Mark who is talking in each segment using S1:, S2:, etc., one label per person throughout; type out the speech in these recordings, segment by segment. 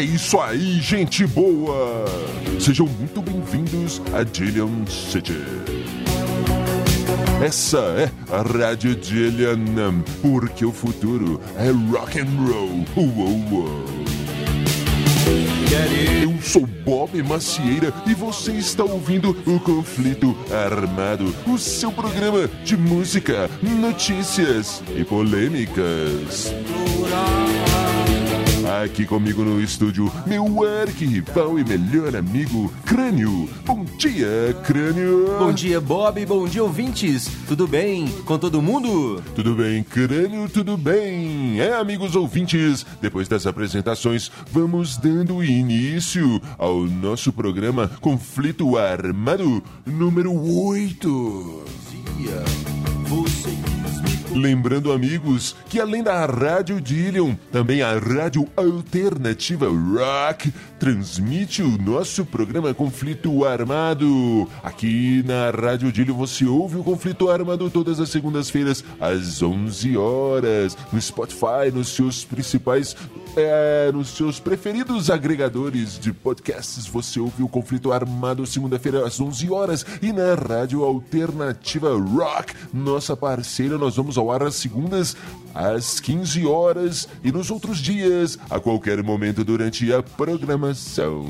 S1: É isso aí, gente boa! Sejam muito bem-vindos a Dillion City. Essa é a Rádio Dillian, porque o futuro é rock and roll. Uou, uou. Eu sou Bob Macieira e você está ouvindo o Conflito Armado, o seu programa de música, notícias e polêmicas. Aqui comigo no estúdio, meu arquirrival e melhor amigo, Crânio. Bom dia, Crânio.
S2: Bom dia, Bob. Bom dia, ouvintes. Tudo bem com todo mundo?
S1: Tudo bem, Crânio, tudo bem. É, amigos ouvintes, depois das apresentações, vamos dando início ao nosso programa Conflito Armado número 8. Lembrando, amigos, que além da Rádio Dillion, também a Rádio Alternativa Rock transmite o nosso programa Conflito Armado. Aqui na Rádio Dillion você ouve o Conflito Armado todas as segundas-feiras às 11 horas no Spotify, nos seus principais, é, nos seus preferidos agregadores de podcasts. Você ouve o Conflito Armado segunda-feira às 11 horas e na Rádio Alternativa Rock, nossa parceira, nós vamos ao ar às segundas às 15 horas e nos outros dias, a qualquer momento durante a programação.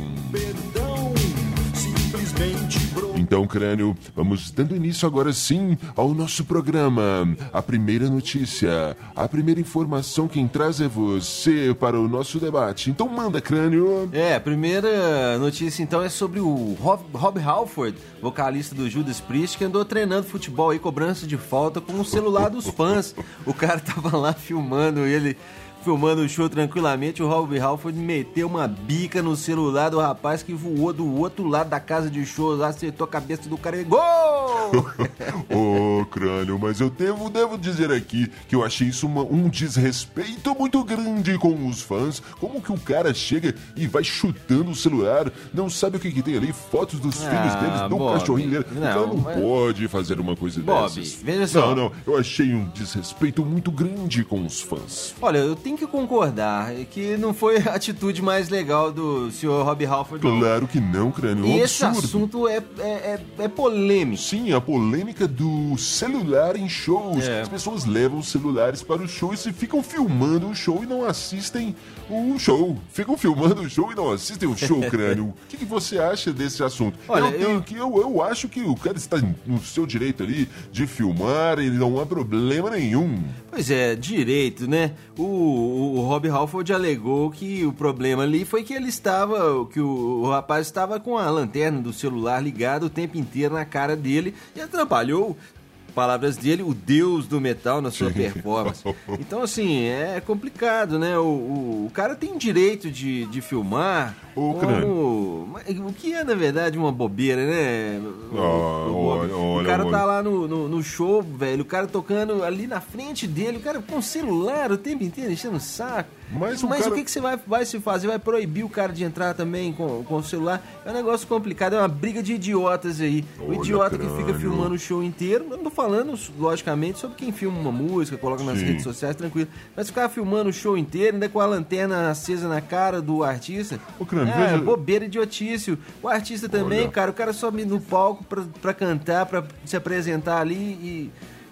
S1: Então, crânio, vamos dando início agora sim ao nosso programa. A primeira notícia, a primeira informação quem traz é você para o nosso debate. Então manda, crânio.
S2: É, a primeira notícia então é sobre o Rob, Rob Halford, vocalista do Judas Priest, que andou treinando futebol aí, cobrança de falta com o celular dos fãs. O cara tava lá filmando ele filmando o show tranquilamente, o Rob Halford meteu uma bica no celular do rapaz que voou do outro lado da casa de show, acertou a cabeça do cara e gol!
S1: Ô, oh, crânio, mas eu devo, devo dizer aqui que eu achei isso uma, um desrespeito muito grande com os fãs. Como que o cara chega e vai chutando o celular, não sabe o que, que tem ali, fotos dos ah, filhos deles, do Bob, cachorrinho dele. Não, o cara não mas... pode fazer uma coisa
S2: Bob,
S1: dessas.
S2: veja só.
S1: Não, não, eu achei um desrespeito muito grande com os fãs.
S2: Olha, eu tenho que concordar que não foi a atitude mais legal do senhor Rob Halford.
S1: Claro que não, crânio.
S2: E
S1: um
S2: esse
S1: absurdo.
S2: assunto é, é, é, é, polêmico.
S1: Sim, a polêmica do celular em shows.
S2: É.
S1: As pessoas levam os celulares para os shows e ficam filmando o show e não assistem o show. Ficam filmando o show e não assistem o show, crânio. O que, que você acha desse assunto?
S2: Olha,
S1: eu, tenho que, eu, eu acho que o cara está no seu direito ali de filmar e não há problema nenhum.
S2: Pois é, direito, né? O, o Rob Halford alegou que o problema ali foi que ele estava, que o, o rapaz estava com a lanterna do celular ligada o tempo inteiro na cara dele e atrapalhou palavras dele, o deus do metal na sua performance. Então, assim, é complicado, né? O, o, o cara tem direito de, de filmar.
S1: O
S2: como... O que é, na verdade, uma bobeira, né?
S1: Oh, olha, olha,
S2: o cara
S1: olha.
S2: tá lá no, no, no, show, velho, o cara tocando ali na frente dele, o cara com o celular o tempo inteiro enchendo o saco.
S1: Mas, o,
S2: Mas
S1: cara...
S2: o que, que você vai, vai se fazer? Vai proibir o cara de entrar também com, com o celular? É um negócio complicado, é uma briga de idiotas aí. o
S1: Olha,
S2: idiota que
S1: crânio.
S2: fica filmando o show inteiro, eu não tô falando, logicamente, sobre quem filma uma música, coloca nas
S1: Sim.
S2: redes sociais, tranquilo. Mas ficar filmando o show inteiro, ainda com a lanterna acesa na cara do artista.
S1: Ô, Crânio,
S2: é,
S1: veja-
S2: bobeira, idiotice. O artista também,
S1: Olha.
S2: cara, o cara sobe no palco pra, pra cantar, pra se apresentar ali e.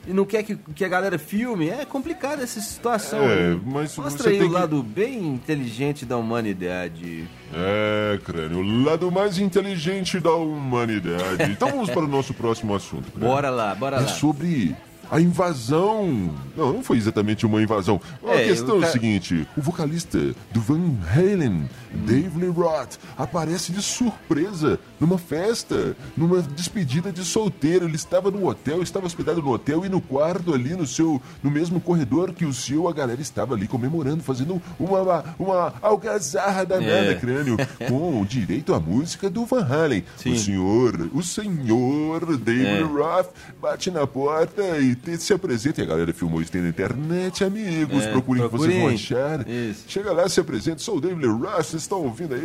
S2: E não quer que, que a galera filme, é complicado essa situação.
S1: É, mas
S2: Mostra aí o
S1: que-
S2: lado bem inteligente da humanidade.
S1: É, crânio, o lado mais inteligente da humanidade. Então vamos para o nosso próximo assunto. crânio.
S2: Bora lá, bora
S1: É
S2: lá.
S1: sobre a invasão. Não, não foi exatamente uma invasão. A
S2: É,
S1: questão
S2: o
S1: é o seguinte: o vocalista do Van Halen, Dave Lee Roth, aparece de surpresa numa festa, numa despedida de solteiro. Ele estava no hotel, estava hospedado no hotel e no quarto ali no seu, no mesmo corredor que o seu, a galera estava ali comemorando, fazendo uma, uma algazarra danada,
S2: É.
S1: crânio, com direito à música do Van Halen.
S2: Sim.
S1: O senhor, o senhor Dave
S2: É.
S1: Lee Roth bate na porta e se apresenta. E a galera filmou isso tem na internet, amigos.
S2: É,
S1: procurem que vocês vão achar.
S2: Isso.
S1: Chega lá, se apresenta. Sou o Lee Roth, vocês estão ouvindo aí,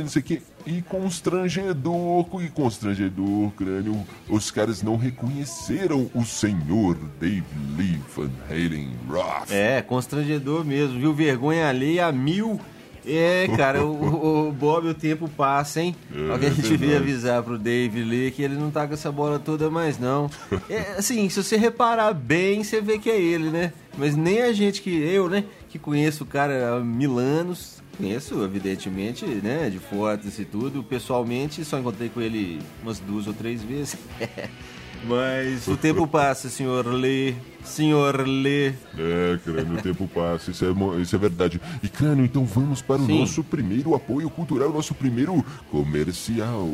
S1: não sei o quê. E constrangedor, e constrangedor, crânio. Os caras não reconheceram o senhor Dave Lee Van Halen Roth.
S2: É, constrangedor mesmo, viu? Vergonha alheia a mil. É, cara, o, o Bob, o tempo passa, hein?
S1: É,
S2: Alguém
S1: é
S2: devia avisar pro Dave ler que ele não tá com essa bola toda mais, não. É, assim, se você reparar bem, você vê que é ele, né? Mas nem a gente que. Eu, né? Que conheço o cara há mil anos. Conheço, evidentemente, né? De fotos e tudo. Pessoalmente, só encontrei com ele umas duas ou três vezes. Mas o tempo passa, senhor Lê. Senhor Lê.
S1: É, crânio, o tempo passa, isso é, isso é verdade. E, crânio, então vamos para o
S2: Sim.
S1: nosso primeiro apoio cultural, nosso primeiro comercial.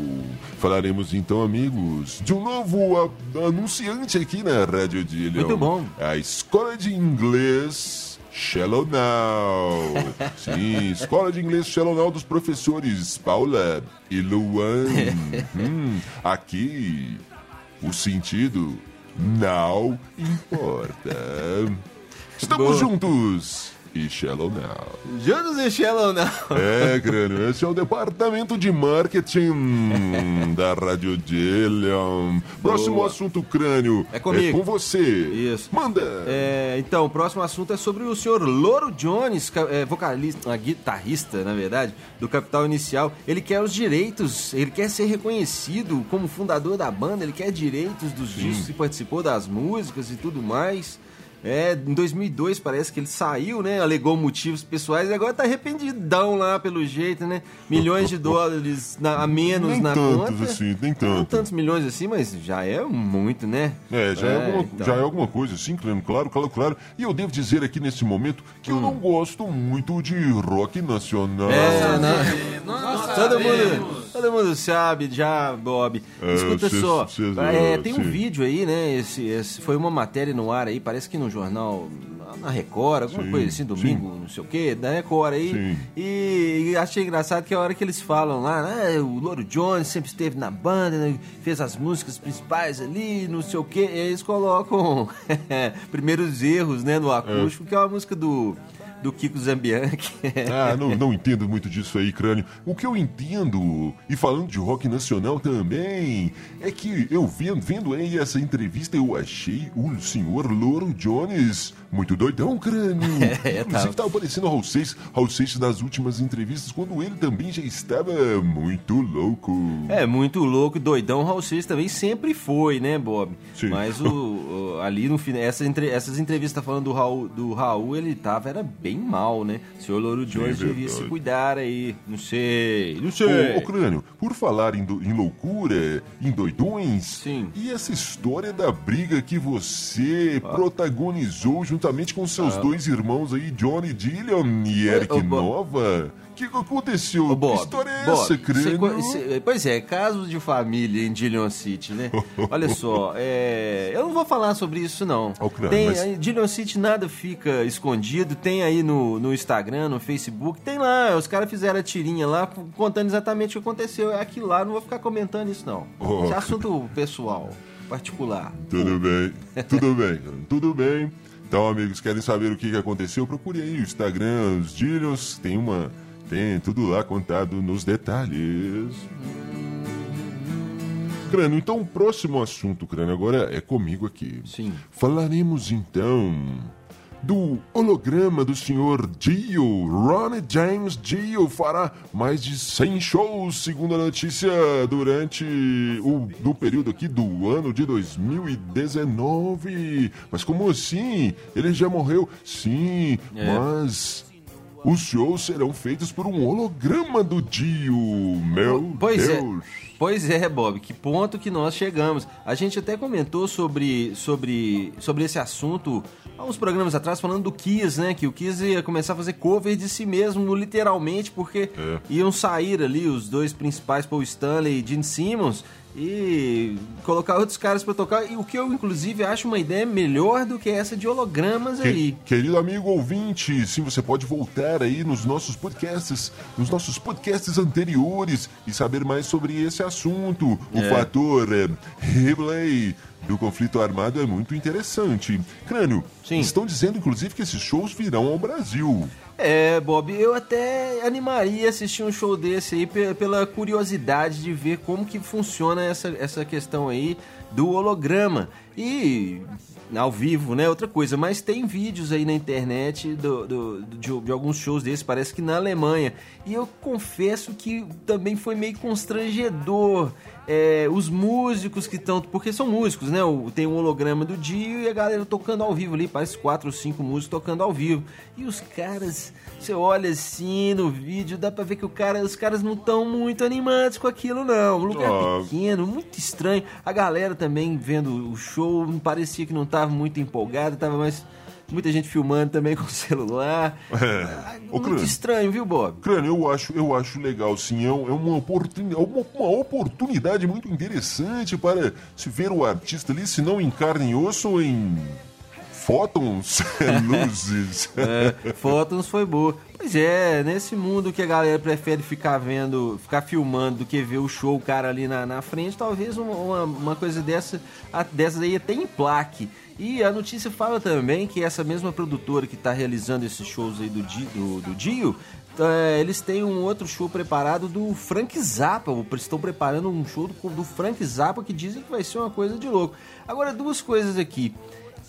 S1: Falaremos então, amigos, de um novo a- anunciante aqui na Rádio Dillion.
S2: Muito bom.
S1: A Escola de Inglês Shallow Now. Sim, Escola de Inglês Shallow Now dos professores Paula e Luan. Hum, aqui, o sentido não importa. Estamos
S2: Boa.
S1: juntos e Shallow Now.
S2: Juntos e Shallow não.
S1: É, crânio, esse é o departamento de marketing da Rádio Dillion. Próximo
S2: Boa.
S1: assunto, crânio.
S2: É comigo.
S1: com você.
S2: Isso.
S1: Manda.
S2: É, então, o próximo assunto é sobre o senhor Loro Jones, é, vocalista, ah, guitarrista, na verdade, do Capital Inicial. Ele quer os direitos, ele quer ser reconhecido como fundador da banda, ele quer direitos dos discos que participou das músicas e tudo mais. É, em 2002 parece que ele saiu, né? Alegou motivos pessoais e agora tá arrependidão lá pelo jeito, né? Milhões de dólares na- a menos
S1: Nem
S2: na
S1: tantos
S2: conta.
S1: assim, nem
S2: Não
S1: tanto.
S2: tantos milhões assim, mas já é muito, né?
S1: É, já é, alguma,
S2: então.
S1: já é alguma coisa, sim, claro, claro, claro, claro. E eu devo dizer aqui nesse momento que eu não gosto muito de rock nacional.
S2: Hum. É, né? todo, mundo, todo mundo sabe já, Bob.
S1: É,
S2: Escuta só, é,
S1: é,
S2: tem um
S1: sim.
S2: vídeo aí, né? Esse, esse foi uma matéria no ar aí, parece que no jornal, na Record, alguma
S1: Sim,
S2: coisa assim, domingo, não sei o quê, da Record aí.
S1: Sim.
S2: E, e achei engraçado que a hora que eles falam lá, né? O Loro Jones sempre esteve na banda, né, fez as músicas principais ali, não sei o quê. E eles colocam primeiros erros, né, no acústico, que é uma música do, do Kiko Zambianchi.
S1: Ah, não, não entendo muito disso aí, crânio. O que eu entendo, e falando de rock nacional também, é que eu vendo, vendo aí essa entrevista, eu achei o senhor Loro Jones muito doidão, crânio.
S2: É,
S1: Inclusive
S2: tava.
S1: tava parecendo o Raul Seixas, Raul Seixas nas últimas entrevistas, quando ele também já estava muito louco.
S2: É, muito louco, doidão. Raul Seixas também sempre foi, né, Bob?
S1: Sim.
S2: Mas o, o- ali no final, essa entre- essas entrevistas falando do Raul, do Raul, ele tava, era bem mal, né? O senhor Louro Jones devia
S1: verdade.
S2: se cuidar aí. Não sei, não sei.
S1: Ô, ô, Crânio, por falar em, do- em loucura, em doidões,
S2: Sim.
S1: e essa história da briga que você
S2: Ah.
S1: protagonizou juntamente com seus dois irmãos aí, Johnny Dillion e Eric
S2: ô.
S1: Nova? O que aconteceu?
S2: Ô, Bob,
S1: que história é
S2: Bob,
S1: essa, Crânio?
S2: cê cê- pois é, casos de família em Dillon City, né? Olha só, é, eu não vou falar sobre isso, não.
S1: Ô, Crânio,
S2: tem,
S1: mas-
S2: em Dillon City nada fica escondido, tem aí no, no Instagram, no Facebook, tem lá, os caras fizeram a tirinha lá contando exatamente o que aconteceu. É aquilo lá, não vou ficar comentando isso, não. Isso é assunto pessoal, particular.
S1: Tudo bem, tudo bem, tudo bem. Então, amigos, querem saber o que que aconteceu? Procure aí o Instagram, os Dillions, tem uma... Tem tudo lá contado nos detalhes. Crânio, então o próximo assunto, Crânio, agora é comigo aqui.
S2: Sim.
S1: Falaremos então do holograma do senhor Dio. Ronnie James Dio fará mais de 100 shows, segundo a notícia, durante o do período aqui do ano de 2019. Mas como assim? Ele já morreu? Sim,
S2: É.
S1: mas os shows serão feitos por um holograma do Dio. Meu
S2: Pois é. Pois é, Bob, que ponto que nós chegamos. A gente até comentou sobre, sobre, sobre esse assunto há uns programas atrás, falando do Kiss, né? Que o Kiss ia começar a fazer cover de si mesmo, literalmente, porque
S1: É.
S2: iam sair ali os dois principais, Paul Stanley e Gene Simmons, e colocar outros caras pra tocar. E o que eu, inclusive, acho uma ideia melhor do que essa de hologramas aí.
S1: Que- Querido amigo ouvinte, sim, você pode voltar aí nos nossos podcasts, nos nossos podcasts anteriores e saber mais sobre esse assunto. O
S2: É.
S1: fator é, Ripley do conflito armado é muito interessante. Crânio,
S2: Sim.
S1: estão dizendo inclusive que esses shows virão ao Brasil.
S2: É, Bob, eu até animaria assistir um show desse aí pe- pela curiosidade de ver como que funciona essa, essa questão aí do holograma. E ao vivo, né? Outra coisa, mas tem vídeos aí na internet do, do- de, de alguns shows desses, parece que na Alemanha. E eu confesso que também foi meio constrangedor. É, os músicos que estão. Porque são músicos, né? Tem um holograma do Dio e a galera tocando ao vivo ali. Parece quatro ou cinco músicos tocando ao vivo. E os caras, você olha assim no vídeo, dá pra ver que o cara, os caras não estão muito animados com aquilo, não. O lugar
S1: Ah.
S2: pequeno, muito estranho. A galera também vendo o show, parecia que não tava muito empolgada, tava mais. Muita gente filmando também com o celular.
S1: Ô,
S2: muito
S1: Crânio.
S2: estranho, viu, Bob?
S1: Crânio, eu acho, eu acho legal, sim. É, é uma, é uma, uma oportunidade muito interessante para se ver o artista ali, se não em carne e osso, em fótons, luzes.
S2: É, Fótons foi boa. Pois é, nesse mundo que a galera prefere ficar vendo, ficar filmando do que ver o show, o cara ali na, na frente, talvez uma, uma, uma coisa dessa, dessas aí até em plaque. E a notícia fala também que essa mesma produtora que está realizando esses shows aí do, do, do Dio, é, eles têm um outro show preparado do Frank Zappa. Estão preparando um show do, do Frank Zappa que dizem que vai ser uma coisa de louco. Agora, duas coisas aqui.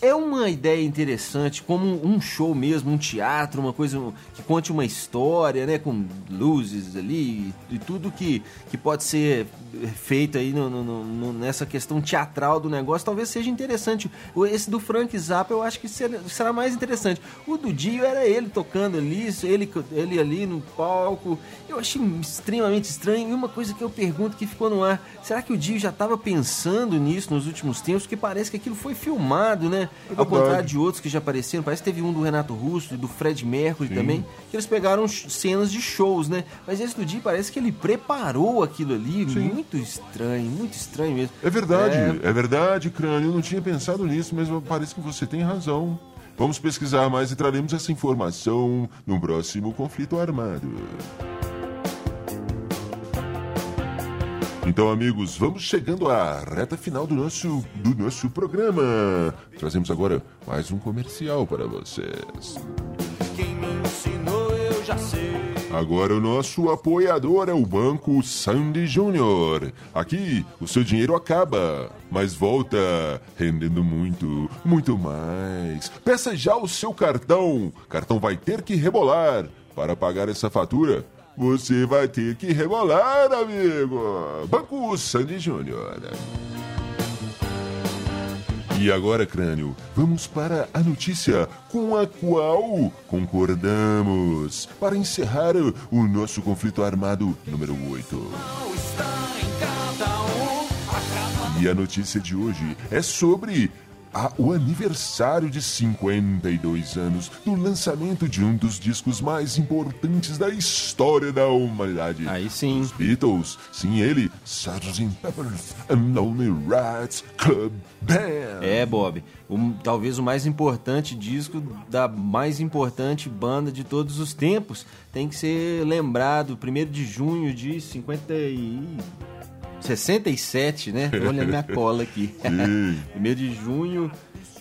S2: É uma ideia interessante, como um show mesmo, um teatro, uma coisa que conte uma história, né? Com luzes ali e tudo que, que pode ser feito aí no- no- no- nessa questão teatral do negócio, talvez seja interessante. Esse do Frank Zappa eu acho que será, será mais interessante. O do Dio era ele tocando ali, ele, ele ali no palco. Eu achei extremamente estranho. E uma coisa que eu pergunto que ficou no ar: será que o Dio já estava pensando nisso nos últimos tempos? Porque parece que aquilo foi filmado, né? Ao
S1: verdade.
S2: contrário de outros que já apareceram, parece que teve um do Renato Russo e do Fred Mercury também, que eles pegaram cenas de shows, né? Mas esse do Dio parece que ele preparou aquilo ali, muito estranho, muito estranho mesmo.
S1: É verdade, é. verdade, Crânio. Eu não tinha pensado nisso, mas parece que você tem razão. Vamos pesquisar mais e traremos essa informação no próximo conflito armado. Então, amigos, vamos chegando à reta final do nosso, do nosso programa. Trazemos agora mais um comercial para vocês.
S2: Quem me ensinou eu já sei.
S1: Agora o nosso apoiador é o Banco Sandy Júnior. Aqui o seu dinheiro acaba, mas volta rendendo muito, muito mais. Peça já o seu cartão. Cartão vai ter que rebolar para pagar essa fatura. Você vai ter que rebolar, amigo. Banco Sandy Júnior. E agora, crânio, vamos para a notícia com a qual concordamos para encerrar o- nosso conflito armado número 8. E a notícia de hoje é sobre a- o aniversário de 52 anos do lançamento de um dos discos mais importantes da história da humanidade.
S2: Aí sim.
S1: Os Beatles, sim, ele, Sgt. Pepper's and Lonely Rats Club Band.
S2: É, Bob. O- talvez o mais importante disco da mais importante banda de todos os tempos. Tem que ser lembrado, 1 de junho de 50 e... 67, né? Olha a minha cola aqui. 1 de junho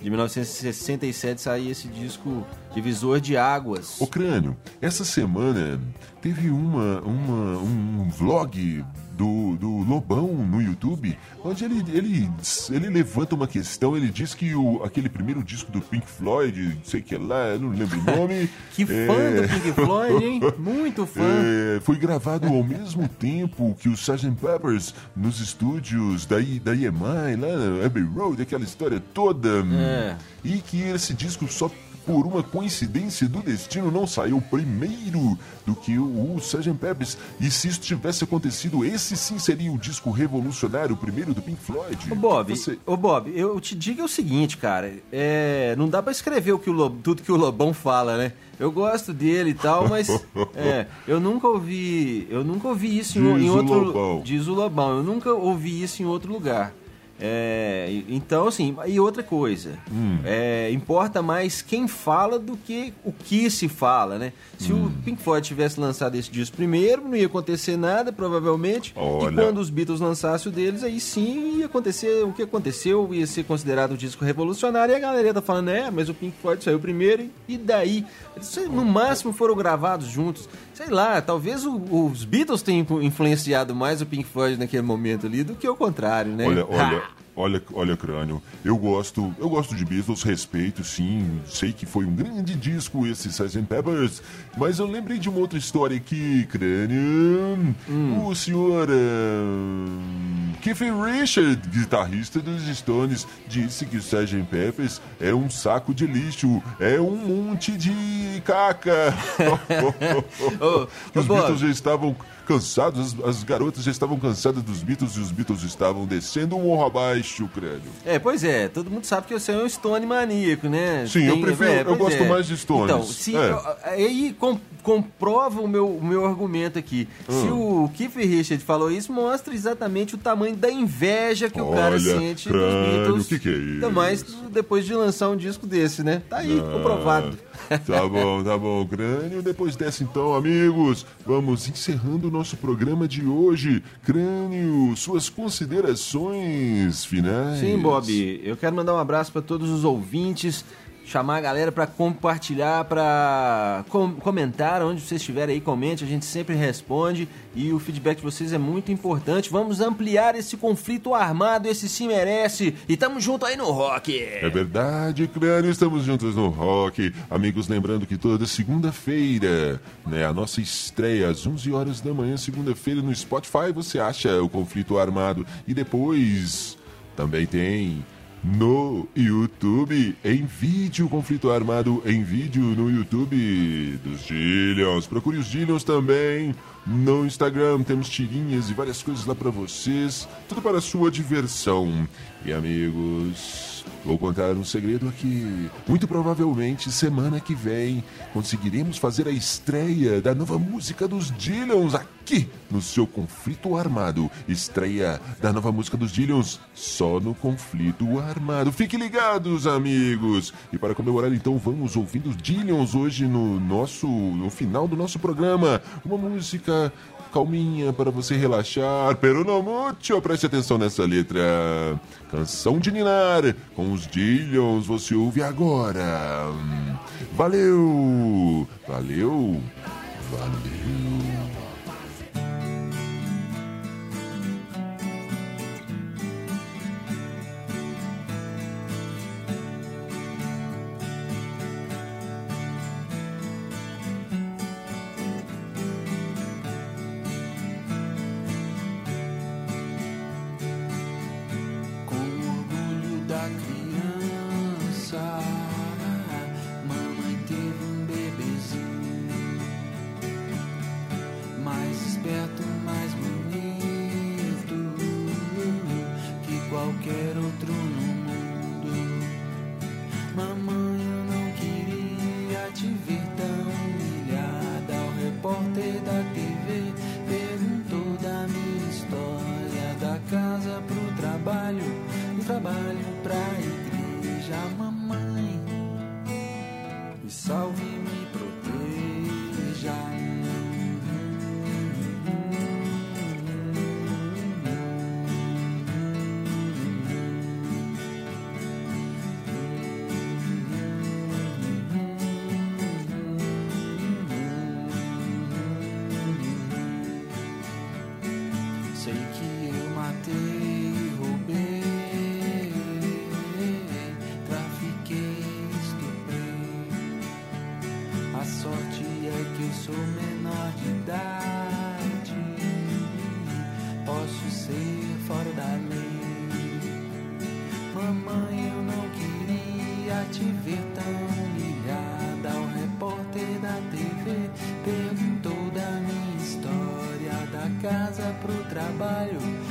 S2: de 1967 saiu esse disco Divisor de Águas.
S1: Ô Crânio, essa semana teve uma, uma, um vlog do, do Lobão no YouTube, onde ele, ele, ele levanta uma questão, ele diz que o, aquele primeiro disco do Pink Floyd, sei que lá, eu não lembro o nome.
S2: Que fã
S1: é,
S2: do Pink Floyd, hein? Muito fã.
S1: é, foi gravado ao mesmo tempo que o Sgt. Peppers nos estúdios da, I- da EMI, lá na Abbey Road, aquela história toda.
S2: É.
S1: E que esse disco só por uma coincidência do destino não saiu primeiro do que o, o Sgt. Peppers. E se isso tivesse acontecido, esse sim seria o disco revolucionário, o primeiro do Pink Floyd.
S2: Ô Bob,
S1: Você-
S2: ô Bob, eu te digo é o seguinte, cara, é, não dá pra escrever o que o Lob- tudo que o Lobão fala, né? Eu gosto dele e tal, mas é, eu nunca ouvi, eu nunca ouvi isso em, em outro
S1: Lobão.
S2: diz o Lobão, eu nunca ouvi isso em outro lugar. É, então, assim, e outra coisa, hum. é, importa mais quem fala do que o que se fala, né? Se hum. o Pink Floyd tivesse lançado esse disco primeiro, não ia acontecer nada, provavelmente. Olha. E quando os Beatles lançassem o deles, aí sim ia acontecer o que aconteceu, ia ser considerado um disco revolucionário. E a galera tá falando, é, mas o Pink Floyd saiu primeiro, e daí? Eles, no máximo foram gravados juntos. Sei lá, talvez o, os Beatles tenham influenciado mais o Pink Floyd naquele momento ali do que o contrário, né?
S1: Olha, olha. Olha, olha, crânio. Eu gosto, eu gosto de Beatles, respeito, sim. Sei que foi um grande disco esse Sgt. Peppers, mas eu lembrei de uma outra história aqui, crânio. Hum. O senhor uh, Keith Richard, guitarrista dos Stones, disse que o Sgt. Peppers é um saco de lixo, é um monte de caca. oh, Os Beatles já estavam cansados, as, as, garotas já estavam cansadas dos Beatles e os Beatles estavam descendo um morro abaixo, crânio.
S2: É, pois é, todo mundo sabe que você é um Stone maníaco, né?
S1: Sim, Tem, eu prefiro, é, eu gosto é. mais de Stones. Então,
S2: se, é. aí com, comprova o meu, o meu argumento aqui. Hum. Se o Keith Richard falou isso, mostra exatamente o tamanho da inveja que Olha, o cara sente crânio, dos Beatles.
S1: Que que é isso?
S2: Ainda mais depois de lançar um disco desse, né? Tá aí, ah. comprovado.
S1: Tá bom, tá bom, Crânio. Depois dessa, então, amigos, vamos encerrando o nosso programa de hoje. Crânio, suas considerações finais.
S2: Sim, Bob. Eu quero mandar um abraço para todos os ouvintes chamar a galera para compartilhar, para com comentar onde vocês estiverem aí, comente, a gente sempre responde e o feedback de vocês é muito importante. Vamos ampliar esse conflito armado, esse se merece e tamo junto aí no rock.
S1: É verdade, Crânio, estamos juntos no rock. Amigos, lembrando que toda segunda-feira, né, a nossa estreia às 11 horas da manhã, segunda-feira no Spotify, você acha o conflito armado e depois também tem no YouTube, em vídeo, conflito armado em vídeo no YouTube dos Dillions. Procure os Dillions também no Instagram, temos tirinhas e várias coisas lá para vocês, tudo para a sua diversão. E amigos, Vou contar um segredo aqui. Muito provavelmente, semana que vem, conseguiremos fazer a estreia da nova música dos Dillions aqui no seu Conflito Armado. Estreia da nova música dos Dillions só no Conflito Armado. Fiquem ligados, amigos! E para comemorar, então, vamos ouvindo os Dillions hoje no nosso, no final do nosso programa. Uma música calminha para você relaxar, pero no mucho. Preste atenção nessa letra. Canção de Ninar, com os Dillions, você ouve agora. Valeu! Valeu! Valeu! Salve